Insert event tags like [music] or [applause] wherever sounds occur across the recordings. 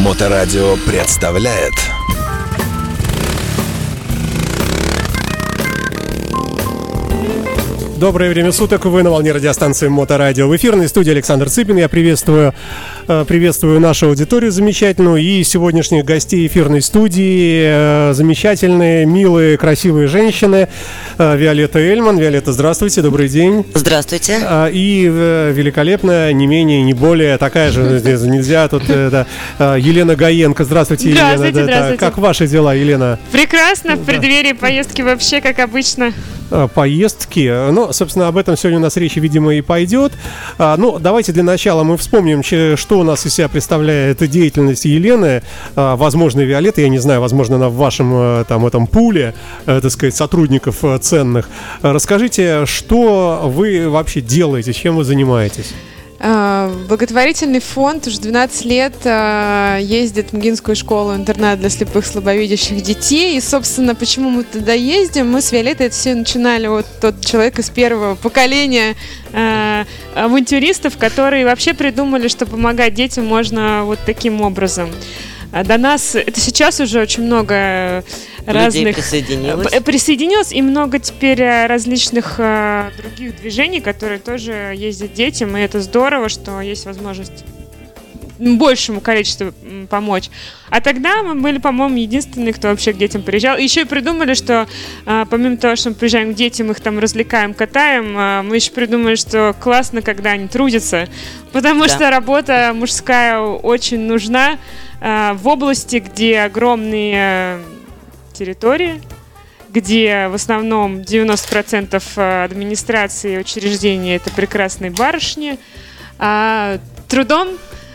Моторадио представляет Доброе время суток, вы на волне радиостанции Моторадио. В эфирной студии Александр Цыпин. Я приветствую, э, приветствую нашу аудиторию замечательную и сегодняшних гостей эфирной студии. Э, замечательные, милые, красивые женщины. Э, Виолетта Эльман. Виолетта, здравствуйте, добрый день. Здравствуйте. И великолепная, не менее, не более, такая же, нельзя тут, да, Елена Гаенко. Здравствуйте, здравствуйте Елена. Здравствуйте. Как ваши дела, Елена? Прекрасно, в преддверии поездки вообще, как обычно. Поездки. Ну, собственно, об этом сегодня у нас речь, видимо, и пойдет. А, ну, давайте для начала мы вспомним, что у нас из себя представляет деятельность Елены, а, возможно, Виолетта, я не знаю, возможно, она в вашем а, там этом пуле, а, так сказать, сотрудников ценных. Расскажите, что вы вообще делаете, чем вы занимаетесь? А, благотворительный фонд уже 12 лет а, ездит в Мгинскую школу-интернат для слепых слабовидящих детей. И, собственно, почему мы туда ездим? Мы с Виолеттой это все начинали, вот тот человек из первого поколения э, авантюристов, которые вообще придумали, что помогать детям можно вот таким образом. До нас, это сейчас уже очень много разных... присоединилось. Присоединилось, и много теперь э, различных э, других движений, которые тоже ездят детям, и это здорово, что есть возможность большему количеству помочь. А тогда мы были, по-моему, единственные, кто вообще к детям приезжал. И еще и придумали, что а, помимо того, что мы приезжаем к детям, их там развлекаем, катаем, а, мы еще придумали, что классно, когда они трудятся. Потому да. что работа мужская очень нужна а, в области, где огромные территории, где в основном 90% э, администрации и учреждений это прекрасные барышни, а трудом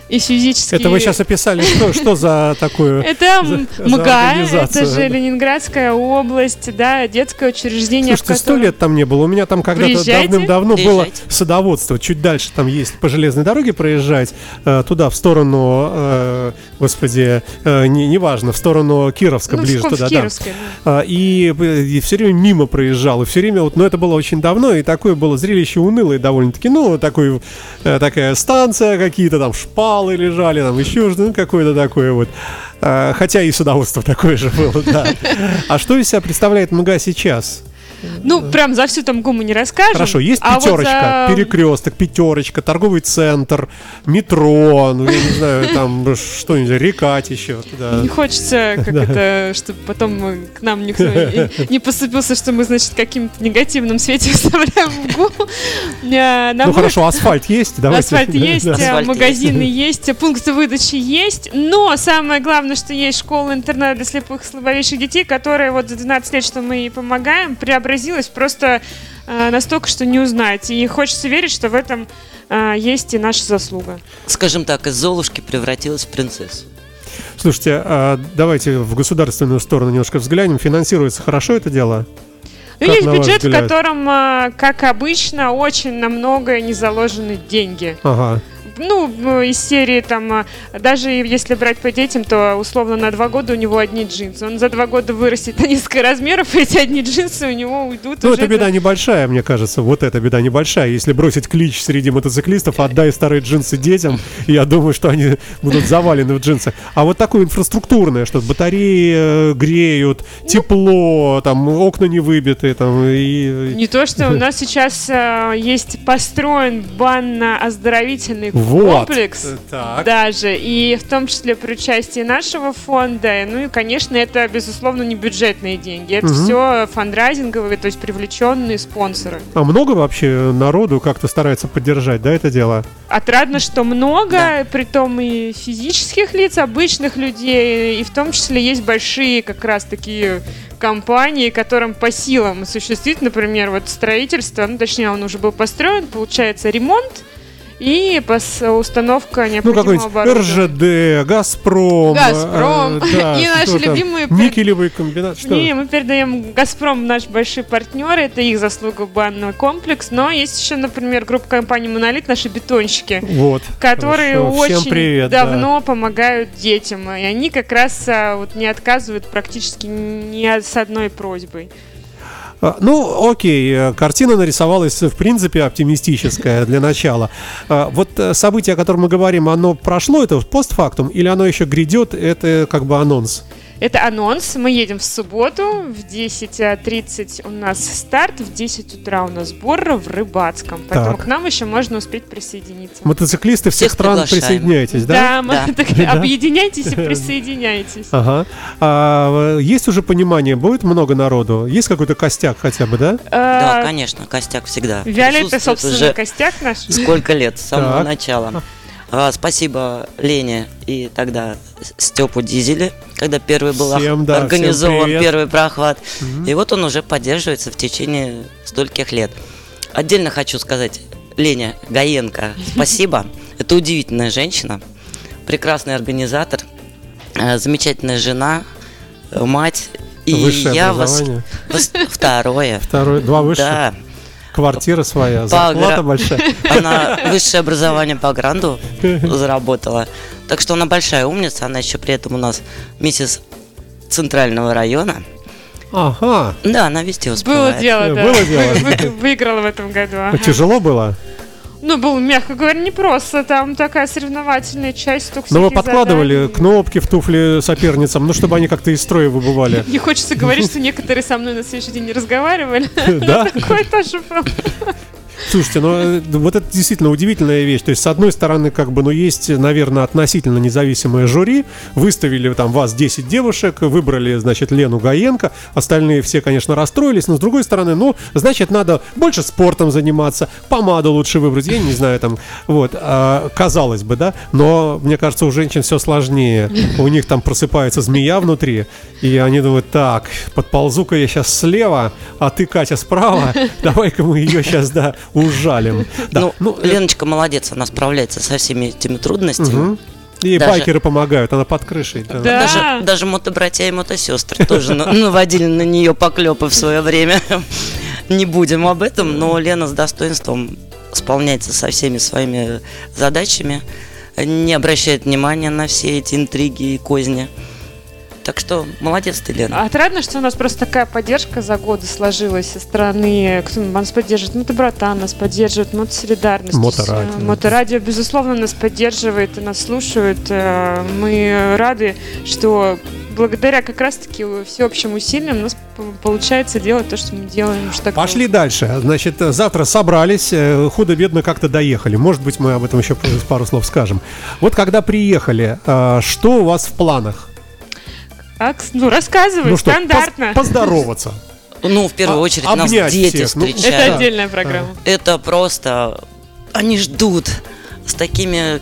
и физически... Это вы сейчас описали, что, что за такую [laughs] Это МГА, это же Ленинградская область, да, детское учреждение. Слушайте, сто лет там не было. У меня там когда-то давным-давно было садоводство. Чуть дальше там есть по железной дороге проезжать, э, туда, в сторону, э, господи, э, неважно, в сторону Кировска, ну, ближе в туда, Кировске, да. да. И, и все время мимо проезжал, и все время, вот, но ну, это было очень давно, и такое было зрелище унылое довольно-таки, ну, такой, такая станция, какие-то там шпалы, палы лежали, там еще что-то, ну, какое-то такое вот. А, хотя и судоводство такое же было, да. А что из себя представляет МГА сейчас? Ну, прям за всю там гуму не расскажем. Хорошо, есть а пятерочка, вот за... перекресток, пятерочка, торговый центр, метро, ну, я не знаю, там что-нибудь, рекать еще. Да. Не хочется, как это, чтобы потом к нам никто [laughs] не поступился, что мы, значит, каким-то негативным свете вставляем в гуму. Ну, хорошо, асфальт есть? Асфальт есть, магазины [laughs] есть, пункты выдачи есть, но самое главное, что есть школа-интернат для слепых и слабовидящих детей, которые вот за 12 лет, что мы помогаем, преобразовать преобразилась просто э, настолько, что не узнать. И хочется верить, что в этом э, есть и наша заслуга. Скажем так, из Золушки превратилась в принцессу. Слушайте, а давайте в государственную сторону немножко взглянем. Финансируется хорошо это дело? Ну, есть бюджет, в котором, э, как обычно, очень на многое не заложены деньги. Ага ну, из серии там, а, даже если брать по детям, то условно на два года у него одни джинсы. Он за два года вырастет на несколько размеров, и [laughs] эти одни джинсы у него уйдут Ну, это беда небольшая, мне кажется. Вот эта беда небольшая. Если бросить клич среди мотоциклистов, отдай старые джинсы детям, я думаю, что они будут завалены в джинсы. А вот такое инфраструктурное, что батареи э, греют, ну, тепло, там окна не выбиты, там и... Не то, что у [laughs] нас сейчас э, есть построен банно-оздоровительный вот. комплекс так. даже, и в том числе при участии нашего фонда. Ну и, конечно, это, безусловно, не бюджетные деньги. Это угу. все фандрайзинговые, то есть привлеченные спонсоры. А много вообще народу как-то старается поддержать, да, это дело? Отрадно, что много, да. при том и физических лиц, обычных людей, и в том числе есть большие как раз такие компании, которым по силам осуществить, например, вот строительство, ну, точнее, он уже был построен, получается, ремонт, и установка необходимого ну. РЖД, Газпром. Газпром. Э, да, [laughs] и наши любимые... Никелевый комбинат. Что? Не, мы передаем Газпром, наш большой партнер, это их заслуга банный комплекс, но есть еще, например, группа компаний Монолит, наши бетонщики, вот, которые хорошо. очень привет, давно да. помогают детям, и они как раз а, вот не отказывают практически ни с одной просьбой. А, Ну, окей, э, картина нарисовалась, в принципе, оптимистическая для начала. А, Вот э, событие, о котором мы говорим, оно прошло, это постфактум, или оно еще грядет, это как бы анонс? Это анонс. Мы едем в субботу. В 10.30 у нас старт. В 10 утра у нас сбор в Рыбацком. Поэтому Так. к нам еще можно успеть присоединиться. Мотоциклисты всех Всех стран приглашаем. присоединяйтесь, да? Да. так объединяйтесь и [laughs] присоединяйтесь. Ага. А, есть уже понимание, будет много народу? Есть какой-то костяк хотя бы, да? Да, А, конечно, костяк всегда. Виолетта, собственно, уже костяк наш. сколько лет, с самого Так. начала. [laughs] А, спасибо Лене и тогда Степу Дизеле, когда первый был Всем, да, организован первый прохват. И вот он уже поддерживается в течение стольких лет. Отдельно хочу сказать, Леня Гаенко, [laughs] спасибо. Это удивительная женщина, прекрасный организатор, э, замечательная жена, мать. И Высшее я вас... Второе. Второй, два выше. Да, Квартира своя, зарплата большая. [laughs] она высшее образование по гранду [laughs] заработала. Так что она большая умница, она еще при этом у нас миссис центрального района. Ага. Да, она везде Было успевает. дело, Э, да. было дело. [laughs] Вы- Выиграла в этом году. ага. Тяжело было? Ну, было, мягко говоря, непросто. Там такая соревновательная часть. Но вы подкладывали заданий. кнопки в туфли соперницам, ну, чтобы они как-то из строя выбывали. Не хочется говорить, что некоторые со мной на следующий день не разговаривали. [laughs] Да? [laughs] Такое тоже было. Слушайте, ну э, вот это действительно удивительная вещь. То есть, с одной стороны, как бы, ну, есть, наверное, относительно независимое жюри. Выставили там вас 10 девушек, выбрали, значит, Лену Гаенко. Остальные все, конечно, расстроились. Но с другой стороны, ну, значит, надо больше спортом заниматься, помаду лучше выбрать. Я не знаю, там, вот, а, казалось бы, да. Но, мне кажется, у женщин все сложнее. У них там просыпается змея внутри. И они думают, так, подползу-ка я сейчас слева, а ты, Катя, справа. Давай-ка мы ее сейчас, да, ужалим. Да, Ну, э, Леночка молодец, она справляется со всеми этими трудностями. мгм. И даже- байкеры помогают, она под крышей. да. Да. Даже, даже мотобратья и мотосестры тоже на- [laughs] наводили на нее поклепы в свое время. Не будем об этом, но Лена с достоинством справляется со всеми своими задачами, не обращает внимания на все эти интриги и козни. Так что молодец ты, Лена. Отрадно, что у нас просто такая поддержка за годы сложилась со стороны, кто нас поддерживает, Мотобрата нас поддерживает, Мотосолидарность. Моторадио. Э, Моторадио, безусловно, нас поддерживает и нас слушают. Э, Мы рады, что благодаря как раз-таки всеобщим усилиям у нас получается делать то, что мы делаем. Что такое. Пошли дальше. Значит, завтра собрались, э, худо-бедно как-то доехали. Может быть, мы об этом еще пару слов скажем. Вот когда приехали, что у вас в планах? А, кс- ну, рассказывай, Ну что, стандартно. поз- поздороваться. Ну, в первую А- очередь, нас дети всех, ну, Это встречают. Да. отдельная программа. Это просто... Они ждут с такими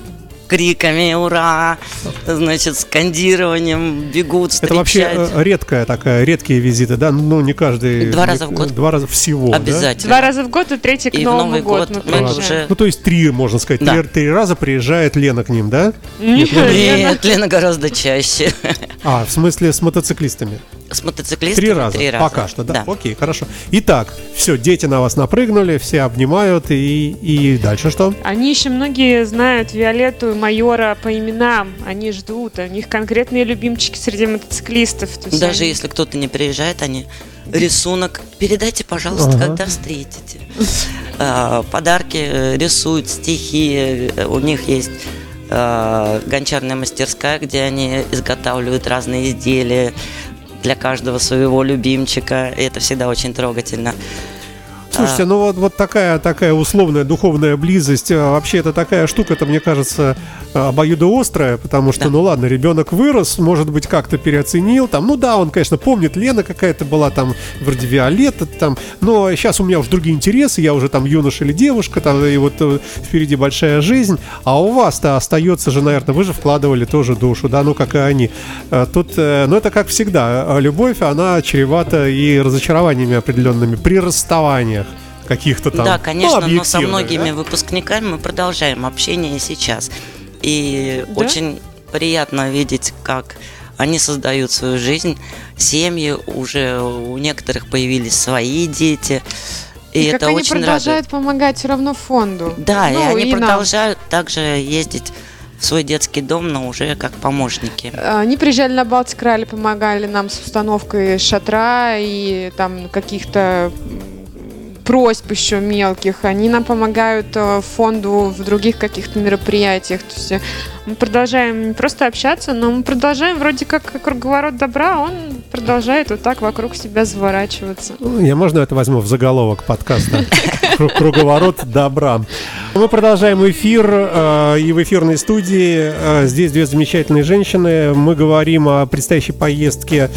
криками «Ура!», значит, скандированием, бегут, Это вообще встречать. э, редкая такая, редкие визиты, да? Ну, не каждый... Два раза в год. Два раза всего, да? Обязательно. Два раза в год и третий к И в Новому Новый году год мы уже- Ну, то есть три, можно сказать. Да. Три, три раза приезжает Лена к ним, да? Нет, Лена. Нет, Лена гораздо чаще. А, в смысле с мотоциклистами? С мотоциклистами Три раза. Пока что, да? Да. Окей, хорошо. Итак, все, дети на вас напрыгнули, все обнимают, и, и дальше что? Они еще многие знают Виолетту и Майора по именам. Они ждут. У них конкретные любимчики среди мотоциклистов. Даже они- если кто-то не приезжает, они рисунок передайте, пожалуйста, Ага. когда встретите. А, Подарки э, рисуют, стихи. э, У них есть э, гончарная мастерская, где они изготавливают разные изделия для каждого своего любимчика. И это всегда очень трогательно. Слушайте, ну вот, вот такая, такая условная духовная близость, а, вообще это такая штука, это мне кажется а, обоюдоострая, потому что, Да. ну ладно, ребенок вырос, может быть, как-то переоценил, там, ну да, он, конечно, помнит, Лена какая-то была там, вроде Виолетта там, но сейчас у меня уже другие интересы, я уже там юноша или девушка, там, и вот э, впереди большая жизнь, а у вас-то остается же, наверное, вы же вкладывали тоже душу, да, ну как и они. А, Тут, э, ну это как всегда, а любовь, она чревата и разочарованиями определенными при расставаниях каких-то там. да, ну, конечно, но со многими да? выпускниками мы продолжаем общение и сейчас. И Да? очень приятно видеть, как они создают свою жизнь, семьи, уже у некоторых появились свои дети. И, И это как они очень продолжают радует. помогать все равно фонду. Да, и Ну, они нам. продолжают также ездить в в свой детский дом, но уже как помощники. Они приезжали на Балтик Ралли, помогали нам с установкой шатра и там каких-то просьб еще мелких. Они нам помогают э, фонду в других каких-то мероприятиях. То есть э, мы продолжаем не просто общаться, но мы продолжаем вроде как круговорот добра, а он продолжает вот так вокруг себя заворачиваться. Ну, Я можно это возьму в заголовок подкаста? Кру- Круговорот добра. Мы продолжаем эфир, э, и в эфирной студии здесь две замечательные женщины. Мы говорим о предстоящей поездке,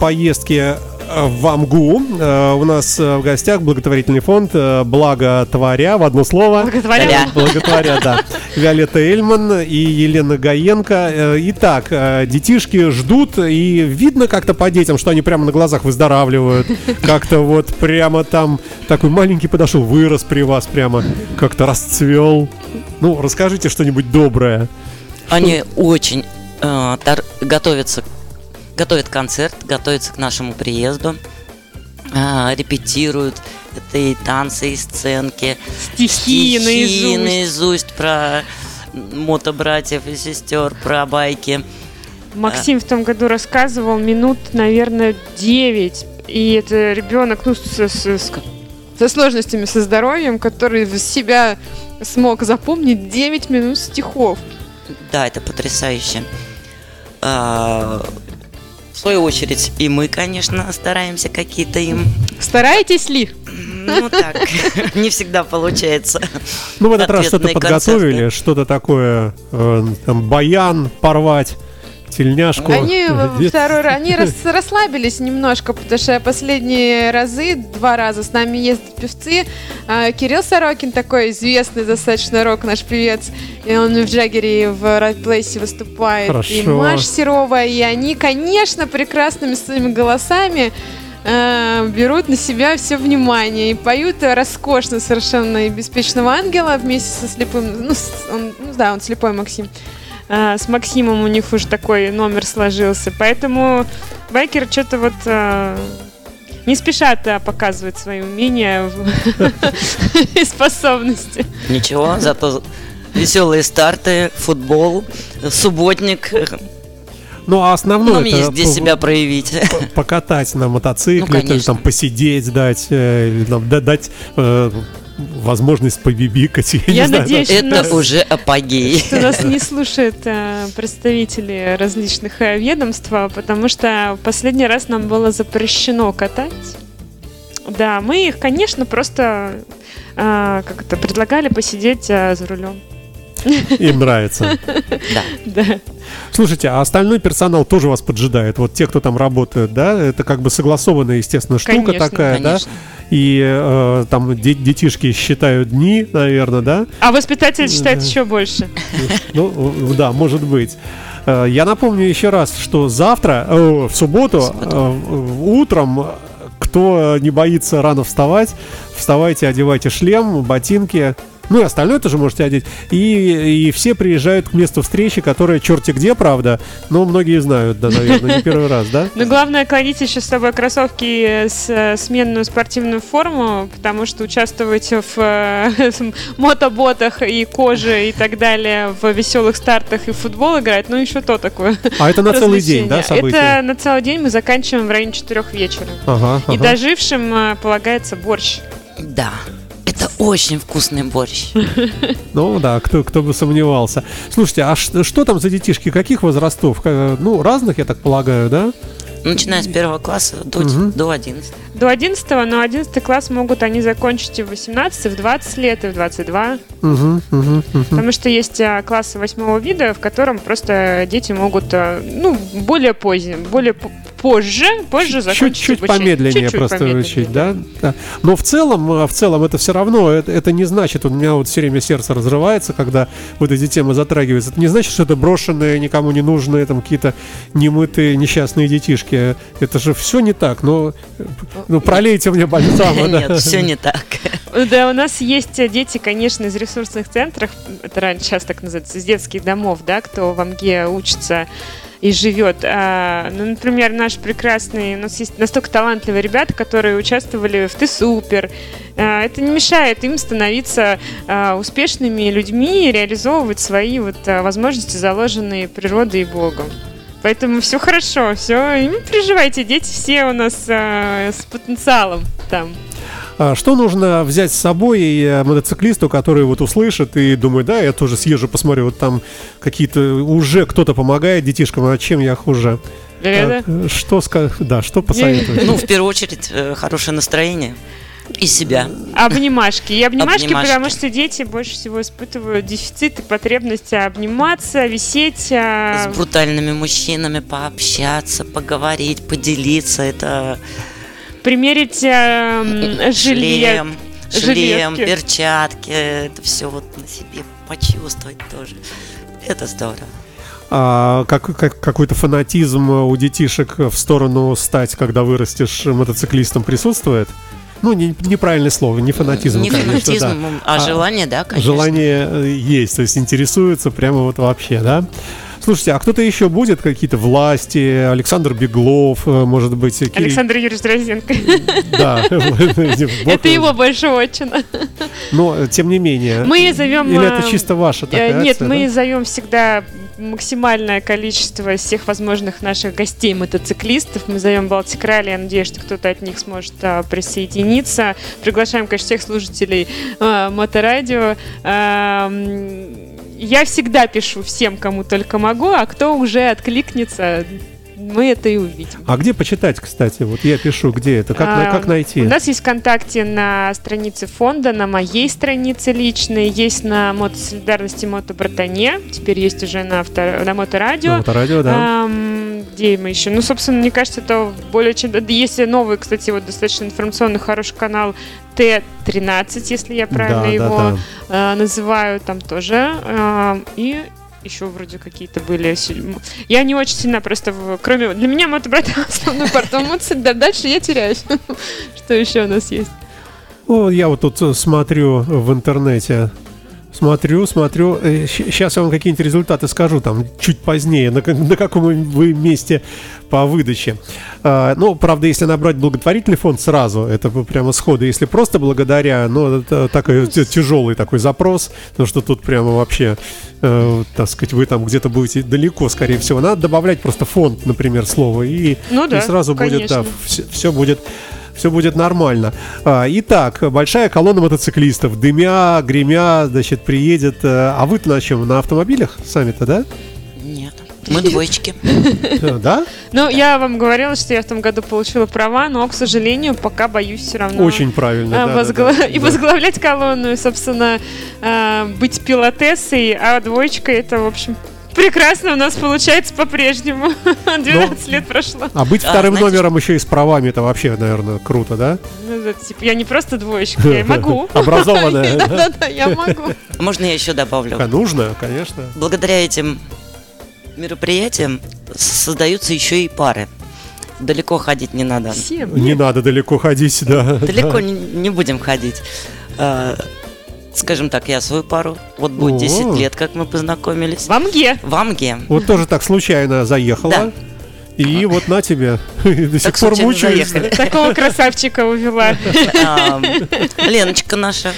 поездке в Амгу. Э, У нас э, в гостях благотворительный фонд э, «Благо творя» в одно слово. Благотворя. Благотворя, да. [laughs] Виолетта Эльман и Елена Гаенко. Итак, детишки ждут, и видно как-то по детям, что они прямо на глазах выздоравливают. [laughs] Как-то вот прямо там такой маленький подошел, вырос при вас прямо, как-то расцвел. Ну, расскажите что-нибудь доброе. Они очень э, тор- готовятся, готовят концерт, готовятся к нашему приезду, э, репетируют. Это и танцы, и сценки, Стихи наизусть. наизусть про мотобратьев и сестер, про байки. Максим в том году рассказывал минут, наверное, 9. И это ребенок, ну, с- с- с- со сложностями со здоровьем, который в себя смог запомнить 9 минут стихов. Да, это потрясающе. А, в свою очередь, и мы, конечно, стараемся какие-то им. Стараетесь ли? Ну так, [laughs] не всегда получается. Ну, в этот раз что-то подготовили, концерты. что-то такое, э, там, баян порвать, тельняшку. Они [laughs] второй раз, они рас- расслабились немножко, потому что последние разы, два раза с нами ездят певцы. А, Кирилл Сорокин, такой известный достаточно рок наш певец, и он в Джаггере и в Place выступает. И Хорошо. Маш Серова, и они, конечно, прекрасными своими голосами э, берут на себя все внимание и поют роскошно совершенно и беспечного ангела вместе со слепым, ну, он- ну да, он слепой Максим. А, с Максимом у них уже такой номер сложился. Поэтому байкеры что-то вот а, не спешат а, показывать свои умения [laughs] и способности. Ничего, зато веселые старты, футбол, субботник. Ну, а основное Нам это есть где по- себя проявить. по- покатать на мотоцикле, Ну, там посидеть, дать, э, или там да- дать э, возможность побибикать. [laughs] Я, не Я знаю, надеюсь, там. у нас- Это уже апогей. [laughs] что нас не слушают а, представители различных а, ведомств, потому что в последний раз нам было запрещено катать. Да, мы их, конечно, просто а, как это предлагали посидеть а, за рулем. [laughs] Им нравится. Да. Да. Слушайте, а остальной персонал тоже вас поджидает? Вот те, кто там работают, да? Это как бы согласованная, естественно, штука Конечно, такая, да? Конечно. И э, там де- детишки считают дни, наверное, да? А воспитатель считает еще больше. Ну, э, да, может быть. Э, Я напомню еще раз, что завтра, э, в субботу, э, утром, кто не боится рано вставать, вставайте, одевайте шлем, ботинки. Ну и остальное тоже можете одеть. И, и все приезжают к месту встречи, которое черти где, правда. Но многие знают, да, наверное, не первый раз, да? Но главное, кладите еще с собой кроссовки с э, сменную спортивную форму, потому что участвовать в э, [laughs] мотоботах и коже и так далее, в веселых стартах и в футбол играть, ну еще то такое. А это на целый день, да, событие? Это на целый день мы заканчиваем в районе 4 вечера. Ага, И ага. дожившим э, полагается борщ. Да. Очень вкусный борщ. [laughs] Ну да, кто, кто бы сомневался. Слушайте, а ш- что там за детишки? Каких возрастов? Ну, разных, я так полагаю, да? Начиная с первого класса до, Мгм. до 11. До 11 но 11 класс могут они закончить и в 18, и в 20 лет, и в 22. Угу, угу, угу. Потому что есть а, классы восьмого вида, в котором просто дети могут, а, ну, более позднее, более позже, позже закончить Чуть-чуть обучение. помедленнее Чуть-чуть просто помедленнее, учить, да? да? Но в целом, э, в целом это все равно, это, это не значит, у меня вот все время сердце разрывается, когда вот эти темы затрагиваются. Это не значит, что это брошенные, никому не нужные, там какие-то немытые несчастные детишки. Это же все не так. Но ну, пролейте мне бальзама? [laughs] Нет, все не так. Да, у нас есть э, дети, конечно, из ресурсных центров, это раньше сейчас так называется, из детских домов, да, кто в АМГе учится и живет. А, ну, например, наш прекрасный, у нас есть настолько талантливые ребята, которые участвовали в Ты Супер. А, это не мешает им становиться а, успешными людьми и реализовывать свои вот а, возможности, заложенные природой и Богом. Поэтому все хорошо, все, не переживайте, дети все у нас а, с потенциалом там. А Что нужно взять с собой э, мотоциклисту, который вот услышит и думает, да, я тоже съезжу, посмотрю, вот там какие-то уже кто-то помогает детишкам, а чем я хуже? Лена? Так, Что ска- да, что посоветуете? Ну, в первую очередь, э, хорошее настроение и себя. Обнимашки. И обнимашки, Обнимашки. потому что дети больше всего испытывают дефицит и потребность обниматься, висеть. а, С брутальными мужчинами пообщаться, поговорить, поделиться. Это примерить а, м, жилье. шлем, шлем, жилетки. перчатки. Это все вот на себе почувствовать тоже. Это здорово. А как, как- какой-то фанатизм у детишек в сторону стать, когда вырастешь мотоциклистом, присутствует? Ну, не- неправильное слово, не фанатизм, Не конечно, фанатизм, да. а, желание, да, конечно. Желание э, есть, то есть интересуется прямо вот вообще, да? Слушайте, а кто-то еще будет? Какие-то власти? Александр Беглов, э, может быть, Кирилл- Александр Юрьевич Дрозденко. Да. [laughs] Это его больше отчина. Но, э, тем не менее. Мы зовем... Или а, это чисто ваша э, такая Нет, мы зовем всегда максимальное количество всех возможных наших гостей мотоциклистов. Мы зовем Балтик Ралли. Я надеюсь, что кто-то от них сможет а, присоединиться. Приглашаем, конечно, всех слушателей а, Моторадио. А, я всегда пишу всем, кому только могу, а кто уже откликнется, мы это и увидим. А где почитать, кстати? Вот я пишу, где это? Как, на- А, как найти? У нас есть ВКонтакте на странице фонда, на моей странице личной, есть на Мотосолидарности Мотобратане, теперь есть уже на, втор- на Моторадио. Ну, Моторадио, да. Ам, где мы еще? Ну, собственно, мне кажется, это более чем... да, Есть новый, кстати, вот достаточно информационный, хороший канал Т-13, если я правильно Да, да, его да. э, называю, там тоже. Ам, и еще вроде какие-то были. Я не очень сильно просто, в- кроме... Для меня мотобрат [laughs] основной партнер. Да, дальше я теряюсь. [laughs] Что еще у нас есть? О, я вот тут э, смотрю в интернете. Смотрю, смотрю. Сейчас я вам какие-нибудь результаты скажу, там, чуть позднее, на, [laughs] на каком вы месте по выдаче. А, ну, правда, если набрать благотворительный фонд сразу, это прямо сходу. Если просто благодаря, ну, это такой тяжелый такой запрос, потому что тут прямо вообще, э, так сказать, вы там где-то будете далеко, скорее всего. Надо добавлять просто фонд, например, слово, и, Ну да, и сразу будет, да, конечно. все, будет все будет нормально. А, итак, большая колонна мотоциклистов, дымя, гремя, значит, приедет. э, А вы-то на чем? На автомобилях сами-то, да? Нет, мы двоечки. Э, Да? Ну, я вам говорила, что я в том году получила права, но, к сожалению, пока боюсь все равно. Очень правильно. а, да, И возглавлять колонну, собственно, а, быть пилотессой, а двоечка это, в общем, прекрасно у нас получается по-прежнему. 12 лет прошло. А быть А, вторым знаете, номером еще и с правами, это вообще, наверное, круто, да? Ну, да, типа, я не просто двоечка, я могу. [laughs] Образованная. [laughs] да? Да-да-да, я могу. Можно я еще добавлю? А, Нужно, конечно. Благодаря этим мероприятиям создаются еще и пары. Далеко ходить не надо. Всем. Не надо далеко ходить, да. Далеко не, не будем ходить. Скажем так, я свою пару. Вот будет О. 10 лет, как мы познакомились. В Амге. В Амге. Вот тоже так случайно заехала. Да. И вот на тебе. [laughs] До сих Так пор мучаюсь. Такого красавчика увела. [laughs] Леночка наша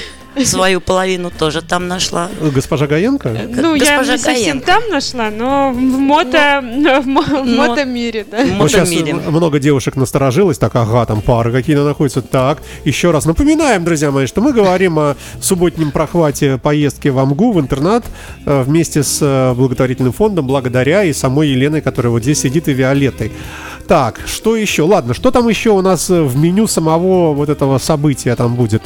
свою половину тоже там нашла. Госпожа Гаенко? Ну, я Госпожа не совсем там нашла, но в мото, в Но- мотомире, да. В Вот мотомире. много девушек насторожилось, так, ага, там пары какие-то находятся. Так, еще раз напоминаем, друзья мои, что мы говорим о субботнем прохвате поездки в Амгу, в интернат, э, вместе с э, благотворительным фондом, благодаря и самой Еленой, которая вот здесь сидит, и Виолеттой. Так, что еще? Ладно, что там еще у нас э, в меню самого вот этого события там будет?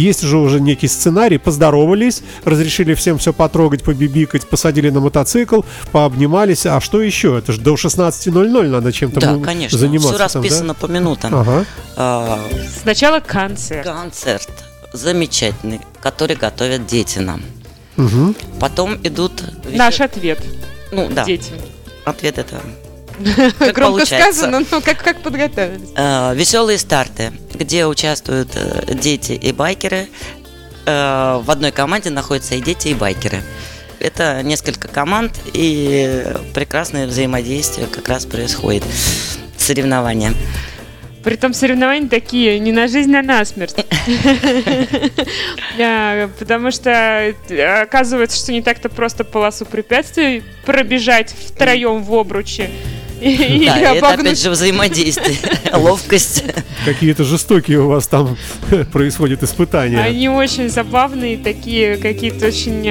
Есть же уже некий сценарий, поздоровались, разрешили всем все потрогать, побибикать, посадили на мотоцикл, пообнимались. А что еще? Это же до 16.00 надо чем-то Да, м- конечно. заниматься. Все там, да? расписано по минутам. Ага. А, Сначала концерт. концерт замечательный, который готовят дети нам. Мгм. Потом идут... Наш ответ Ну да, детям. ответ это... Громко получается. сказано, но как, как подготовились? веселые старты, где участвуют э, дети и байкеры. Э, в одной команде находятся и дети, и байкеры. это несколько команд и прекрасное взаимодействие как раз происходит. Соревнования. Притом соревнования такие не на жизнь, а на смерть. [laughs] Да, Потому что э, оказывается, что не так-то просто полосу препятствий пробежать втроем в обруче. [laughs] И- Или Да, это опять же взаимодействие, [laughs] ловкость. Какие-то жестокие у вас там [laughs] происходят испытания. Они очень забавные, такие какие-то очень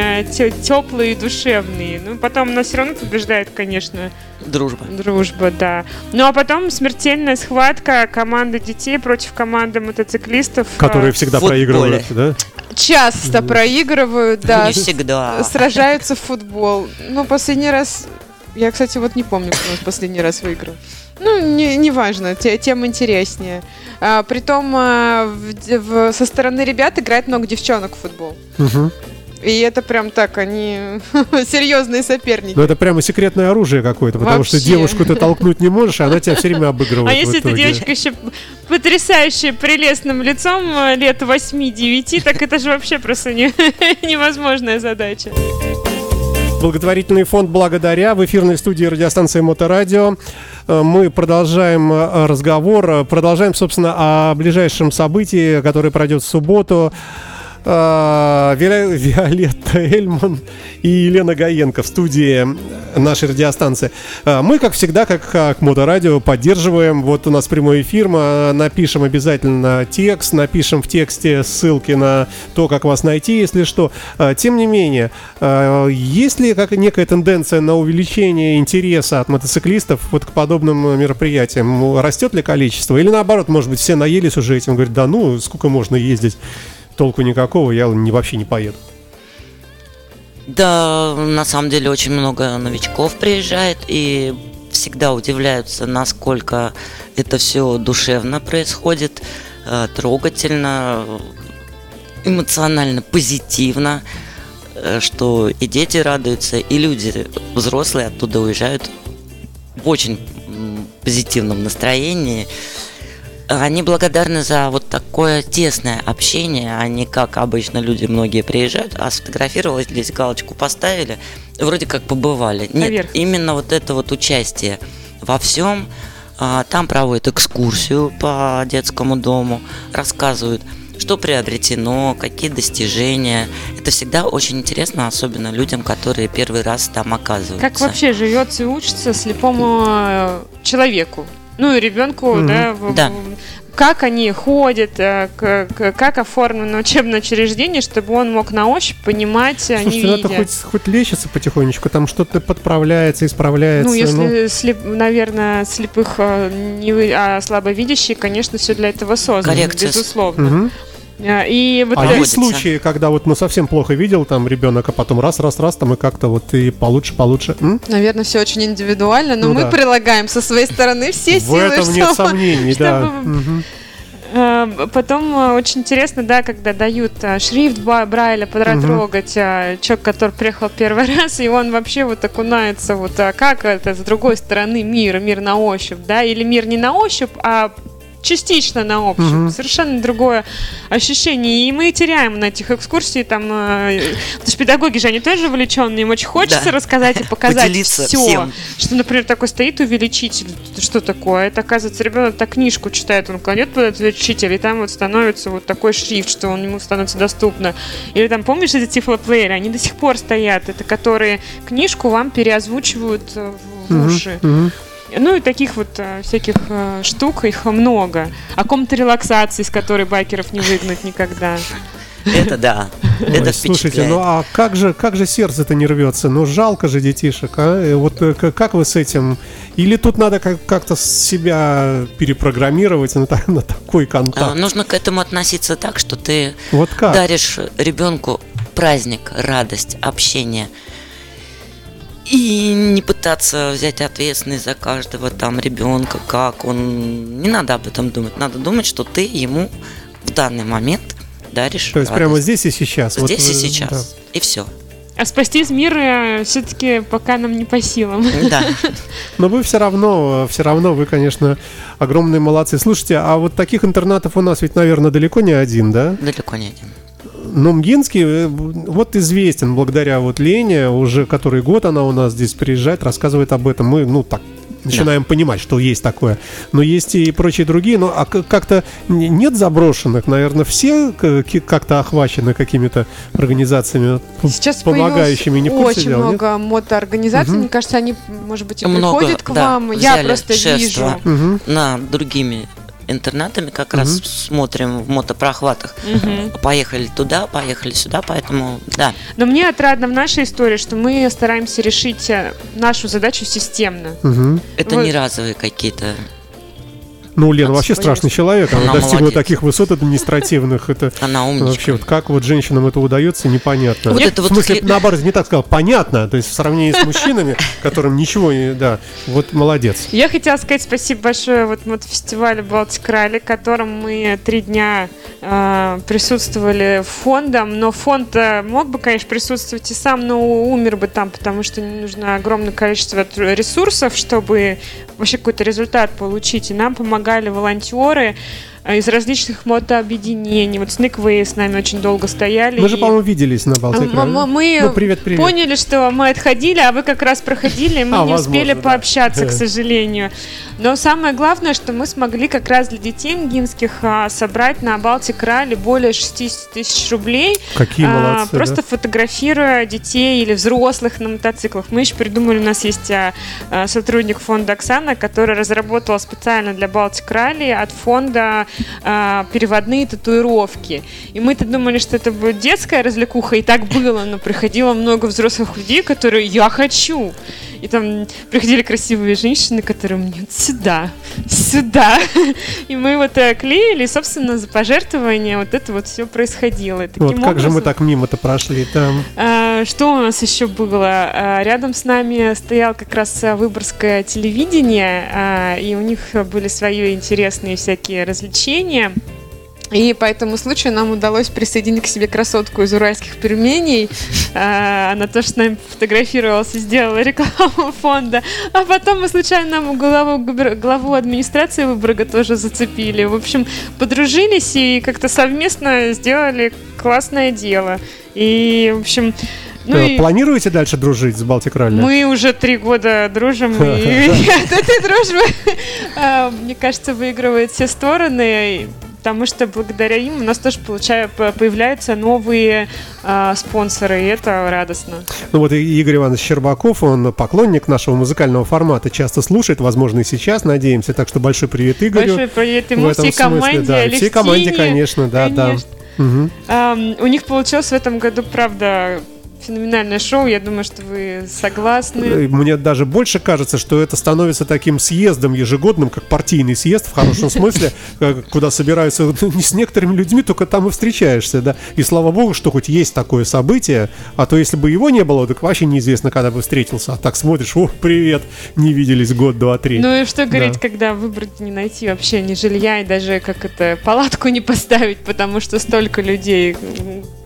теплые и душевные. Ну, потом нас все равно побеждает, конечно, Дружба. дружба, да. Ну, а потом смертельная схватка команды детей против команды мотоциклистов. Которые А, всегда футболе. проигрывают, да? Часто проигрывают, да. Не всегда. Сражаются в футбол. Ну, последний раз... Я, кстати, вот не помню, кто у нас последний раз выиграл. Ну, не, неважно, те- тем интереснее. А, притом а, в в- со стороны ребят играет много девчонок в футбол. Мгм. И это прям так, они [laughs] серьезные соперники. Ну это прямо секретное оружие какое-то, потому что Вообще. девушку ты толкнуть не можешь, а она тебя все время обыгрывает. А в если эта девочка еще потрясающая, прелестным лицом э, лет 8-9, так это же вообще просто не- [laughs] невозможная задача. Благотворительный фонд «Благодаря» в эфирной студии радиостанции Моторадио. Э, Мы продолжаем э, разговор, э, продолжаем, собственно, о ближайшем событии, которое пройдет в субботу. Вио- Виолетта Эльман и Елена Гаенко в студии нашей радиостанции. Э, Мы, как всегда, как, как Моторадио, поддерживаем. Вот у нас прямой эфир, мы э, напишем обязательно текст, напишем в тексте ссылки на то, как вас найти, если что. Тем не менее, есть ли как некая тенденция на увеличение интереса от мотоциклистов вот к подобным мероприятиям? Растет ли количество? Или наоборот, может быть, все наелись уже этим, говорят, да ну, сколько можно ездить? Толку никакого, я не, вообще не поеду. Да, на самом деле очень много новичков приезжает и всегда удивляются, насколько это все душевно происходит, э, трогательно, эмоционально позитивно, э, что и дети радуются, и люди взрослые оттуда уезжают в очень позитивном настроении. Они благодарны за вот такое тесное общение, а не как обычно люди многие приезжают, а сфотографировались, здесь галочку поставили, вроде как побывали. Нет, Наверх. именно вот это вот участие во всем. А, Там проводят экскурсию по детскому дому, рассказывают, что приобретено, какие достижения. Это всегда очень интересно, особенно людям, которые первый раз там оказываются. Как вообще живется и учится слепому э, человеку? Ну и ребенку, Мгм. да, в- Да. как они ходят, э, к- к- как оформлено учебное учреждение, чтобы он мог на ощупь понимать, Слушайте, ну это видя. хоть, хоть лечится потихонечку, там что-то подправляется, исправляется. Ну, если, слеп- наверное, слепых, э, не а слабовидящие, конечно, все для этого создано, Коррекция безусловно. Мгм. А, И вот А э, есть случаи, когда вот ну совсем плохо видел там ребенок, а потом раз, раз, раз, там и как-то вот и получше, получше. М? Наверное, все очень индивидуально, но Ну мы да. прилагаем со своей стороны все В силы, этом нет чтобы- сомнений, да. чтобы- Мгм. Э, Потом э, очень интересно, да, когда дают э, шрифт Брайля потрогать, э, человек, который приехал первый [laughs] раз, и он вообще вот окунается, вот а как это с другой стороны мир, мир на ощупь, да, или мир не на ощупь, а частично на ощупь, Мгм. совершенно другое ощущение, и мы теряем на этих экскурсиях, там, э, потому что педагоги же, они тоже увлеченные, им очень хочется Да. рассказать и [laughs] показать Поделиться все, всем. что, например, такой стоит увеличитель. Что такое? Это, оказывается, ребенок так книжку читает, он кладет под этот увеличитель, и там вот становится вот такой шрифт, что он ему становится доступно. Или там, помнишь эти тифлоплееры? Они до сих пор стоят. Это которые книжку вам переозвучивают э, в уши. Ну и таких вот э, всяких э, штук, их много. О комнате релаксации, с которой байкеров не выгнать никогда. Это да, это Ой, Слушайте, впечатляет. ну а как же, как же сердце-то не рвется? Ну жалко же детишек, а? Вот э, к- как вы с этим? Или тут надо как- как-то себя перепрограммировать на, на такой А, контакт? Нужно к этому относиться так, что ты Вот как? даришь ребенку праздник, радость, общение. И не пытаться взять ответственность за каждого там ребенка, как он. Не надо об этом думать. Надо думать, что ты ему в данный момент даришь. То есть радость. прямо здесь и сейчас? Вот, здесь и э, сейчас. И все. А спасти мир все-таки пока нам не по силам. [laughs] Да. Но вы все равно, все равно, вы, конечно, огромные молодцы. Слушайте, а вот таких интернатов у нас ведь, наверное, далеко не один, да? Далеко не один. Но Мгинский э, вот известен благодаря вот Лене, уже который год она у нас здесь приезжает, рассказывает об этом. Мы, ну, так начинаем понимать, что есть такое. Но есть и прочие другие. Но а как-то нет заброшенных, наверное, все как-то охвачены какими-то организациями, Сейчас помогающими. Не в появилось курсе очень дела, нет? много мотоорганизаций. Мгм. Мне кажется, они, может быть, и Много, приходят к да, вам. Я просто шефство. вижу. Мгм. на другими интернатами как раз Мгм. смотрим в мотопрохватах. Мгм. Поехали туда, поехали сюда, поэтому да. Но мне отрадно в нашей истории, что мы стараемся решить э, нашу задачу системно. Мгм. Это Вот. не разовые какие-то. Ну, Лена вообще страшный человек. Она, Она достигла молодец. таких высот административных. Это [laughs] Она умничка. вообще вот как вот женщинам это удается, непонятно. Вот в это вот смысле, хле- наоборот, не так сказал, понятно. То есть в сравнении с мужчинами, [laughs] которым ничего не... Да, вот молодец. Я хотела сказать спасибо большое вот мотофестивалю Балтик Ралли, в котором мы три дня э, присутствовали фондом, но фонд э, мог бы, конечно, присутствовать и сам, но умер бы там, потому что нужно огромное количество ресурсов, чтобы вообще какой-то результат получить. И нам помогали волонтеры. э, из различных мотообъединений. Вот Snake с нами очень долго стояли. Мы же, и- по-моему, виделись на Балтике. М- м- Мы Ну, привет, привет. поняли, что мы отходили, а вы как раз проходили, и мы А, не возможно, успели да. пообщаться, к [laughs] сожалению. Но самое главное, что мы смогли как раз для детей мгинских а, собрать на Балтик Ралли более 60 тысяч рублей, Какие а, молодцы, просто да. фотографируя детей или взрослых на мотоциклах. Мы еще придумали, у нас есть а, а, сотрудник фонда Оксана, который разработала специально для Балтик Ралли от фонда а, переводные татуировки. И мы-то думали, что это будет детская развлекуха, и так было, но приходило много взрослых людей, которые «я хочу». И там приходили красивые женщины, которые мне сюда, сюда. И мы вот клеили, и, собственно, за пожертвования вот это вот все происходило. И Вот таким как же мы образом- так мимо-то прошли там. а, Что у нас еще было? А, Рядом с нами стоял как раз а, выборгское телевидение, и у них были свои интересные всякие развлечения. И по этому случаю нам удалось присоединить к себе красотку из уральских пельменей. А, Она тоже с нами фотографировалась и сделала рекламу фонда. А потом мы случайно главу, губер- главу администрации Выборга тоже зацепили. В общем, подружились и как-то совместно сделали классное дело. И, в общем, ну Э, и Планируете дальше дружить с Балтик Ралли? мы уже три года дружим, и [laughs] [laughs] от этой дружбы, а, мне кажется, выигрывают все стороны, потому что благодаря им у нас тоже получаю, по- появляются новые а, спонсоры, и это радостно. Ну вот Игорь Иванович Щербаков, он поклонник нашего музыкального формата, часто слушает, возможно, и сейчас, надеемся. Так что большой привет Игорю. Большой привет в ему, этом всей смысле, команде, да, и всей команде, конечно, да, да. конечно. Мгм. Ам, у них получилось в этом году, правда, феноменальное шоу. Я думаю, что вы согласны. Мне даже больше кажется, что это становится таким съездом ежегодным, как партийный съезд в хорошем смысле, [laughs] э, куда собираются ну, не с некоторыми людьми, только там и встречаешься, да. И слава богу, что хоть есть такое событие, а то если бы его не было, так вообще неизвестно, когда бы встретился. А так смотришь, о, привет, не виделись год, два, три. Ну и что говорить, Да. когда выбрать не найти вообще ни жилья и даже как это палатку не поставить, потому что столько людей.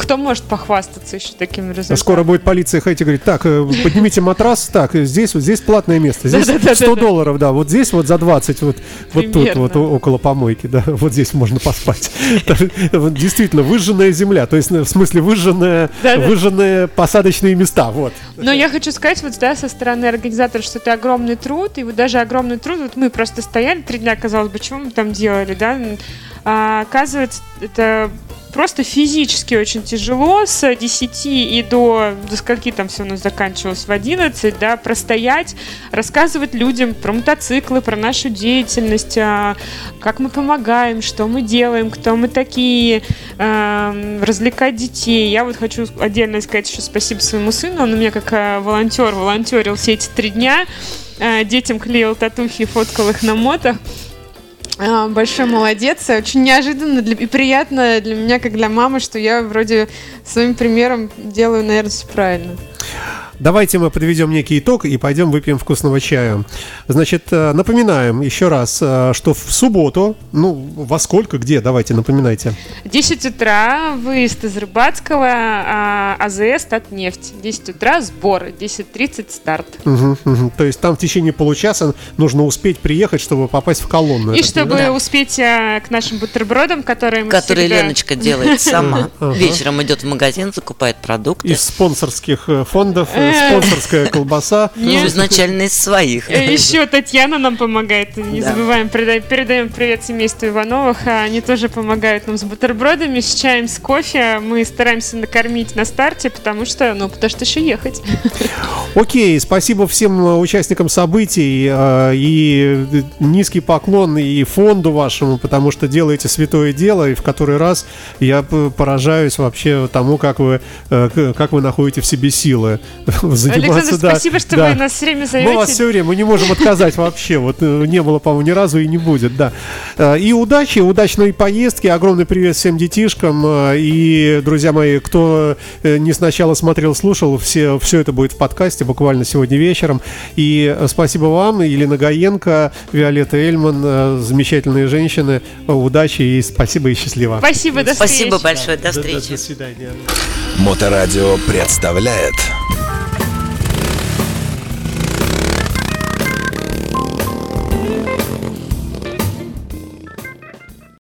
Кто может похвастаться еще таким результатом? Скоро будет полиция ходить и говорить, так, э, поднимите матрас, так, э, здесь, вот здесь платное место, здесь Да-да-да-да-да. 100 долларов, да, вот здесь вот за 20, вот, вот тут, вот около помойки, да, [laughs] вот здесь можно поспать. [laughs] Действительно, выжженная земля, то есть, ну, в смысле, выжженная, выжженные посадочные места, вот. Но я хочу сказать, вот да, со стороны организатора, что это огромный труд, и вот даже огромный труд, вот мы просто стояли три дня, казалось бы, чего мы там делали, да, а, оказывается, это просто физически очень тяжело с 10 и до, до скольки там все у нас заканчивалось, в 11, да, простоять, рассказывать людям про мотоциклы, про нашу деятельность, а, как мы помогаем, что мы делаем, кто мы такие, эм, развлекать детей. Я вот хочу отдельно сказать еще спасибо своему сыну, он у меня как э, волонтер волонтерил все эти три дня, детям клеил татухи фоткал их на мотах. А, Большой молодец. Очень неожиданно для- и приятно для меня, как для мамы, что я вроде своим примером делаю, наверное, все правильно. Давайте мы подведем некий итог и пойдем выпьем вкусного чая. Значит, э, напоминаем еще раз, э, что в субботу, ну, во сколько, где, давайте напоминайте. 10 утра, выезд из Рыбацкого, а, АЗС, Татнефть. 10 утра, сбор, 10.30 старт. Мгм, мгм. То есть там в течение получаса нужно успеть приехать, чтобы попасть в колонну. И чтобы понимаю? успеть а, к нашим бутербродам, которые мы Которые всегда- Леночка делает сама. [laughs] Вечером идет в магазин, закупает продукты. Из спонсорских э, фондов э, Э. спонсорская колбаса. Ну, изначально из своих. Э, Еще Татьяна нам помогает. Не забываем, передаем привет семейству Ивановых. а Они тоже помогают нам с бутербродами, с чаем, с кофе. Мы стараемся накормить на старте, потому что, ну, потому что еще ехать. Окей, спасибо всем э, участникам событий э, и низкий поклон и фонду вашему, потому что делаете святое дело, и в который раз я поражаюсь вообще тому, как вы, как вы находите в себе силы [laughs] заниматься. Александр, да, спасибо, что да. вы нас все время Мы вас зовете. все время, мы не можем отказать вообще. Вот э, не было, по-моему, ни разу и не будет, да. Э, И удачи, удачной поездки. Огромный привет всем детишкам. э, И, друзья мои, кто не сначала смотрел, слушал, все, все это будет в подкасте буквально сегодня вечером. И спасибо вам, Елена Гаенко, Виолетта Эльман, замечательные женщины. Удачи и спасибо и счастливо. Спасибо, до встречи. Спасибо большое, до До- до- встречи. До свидания. Моторадио представляет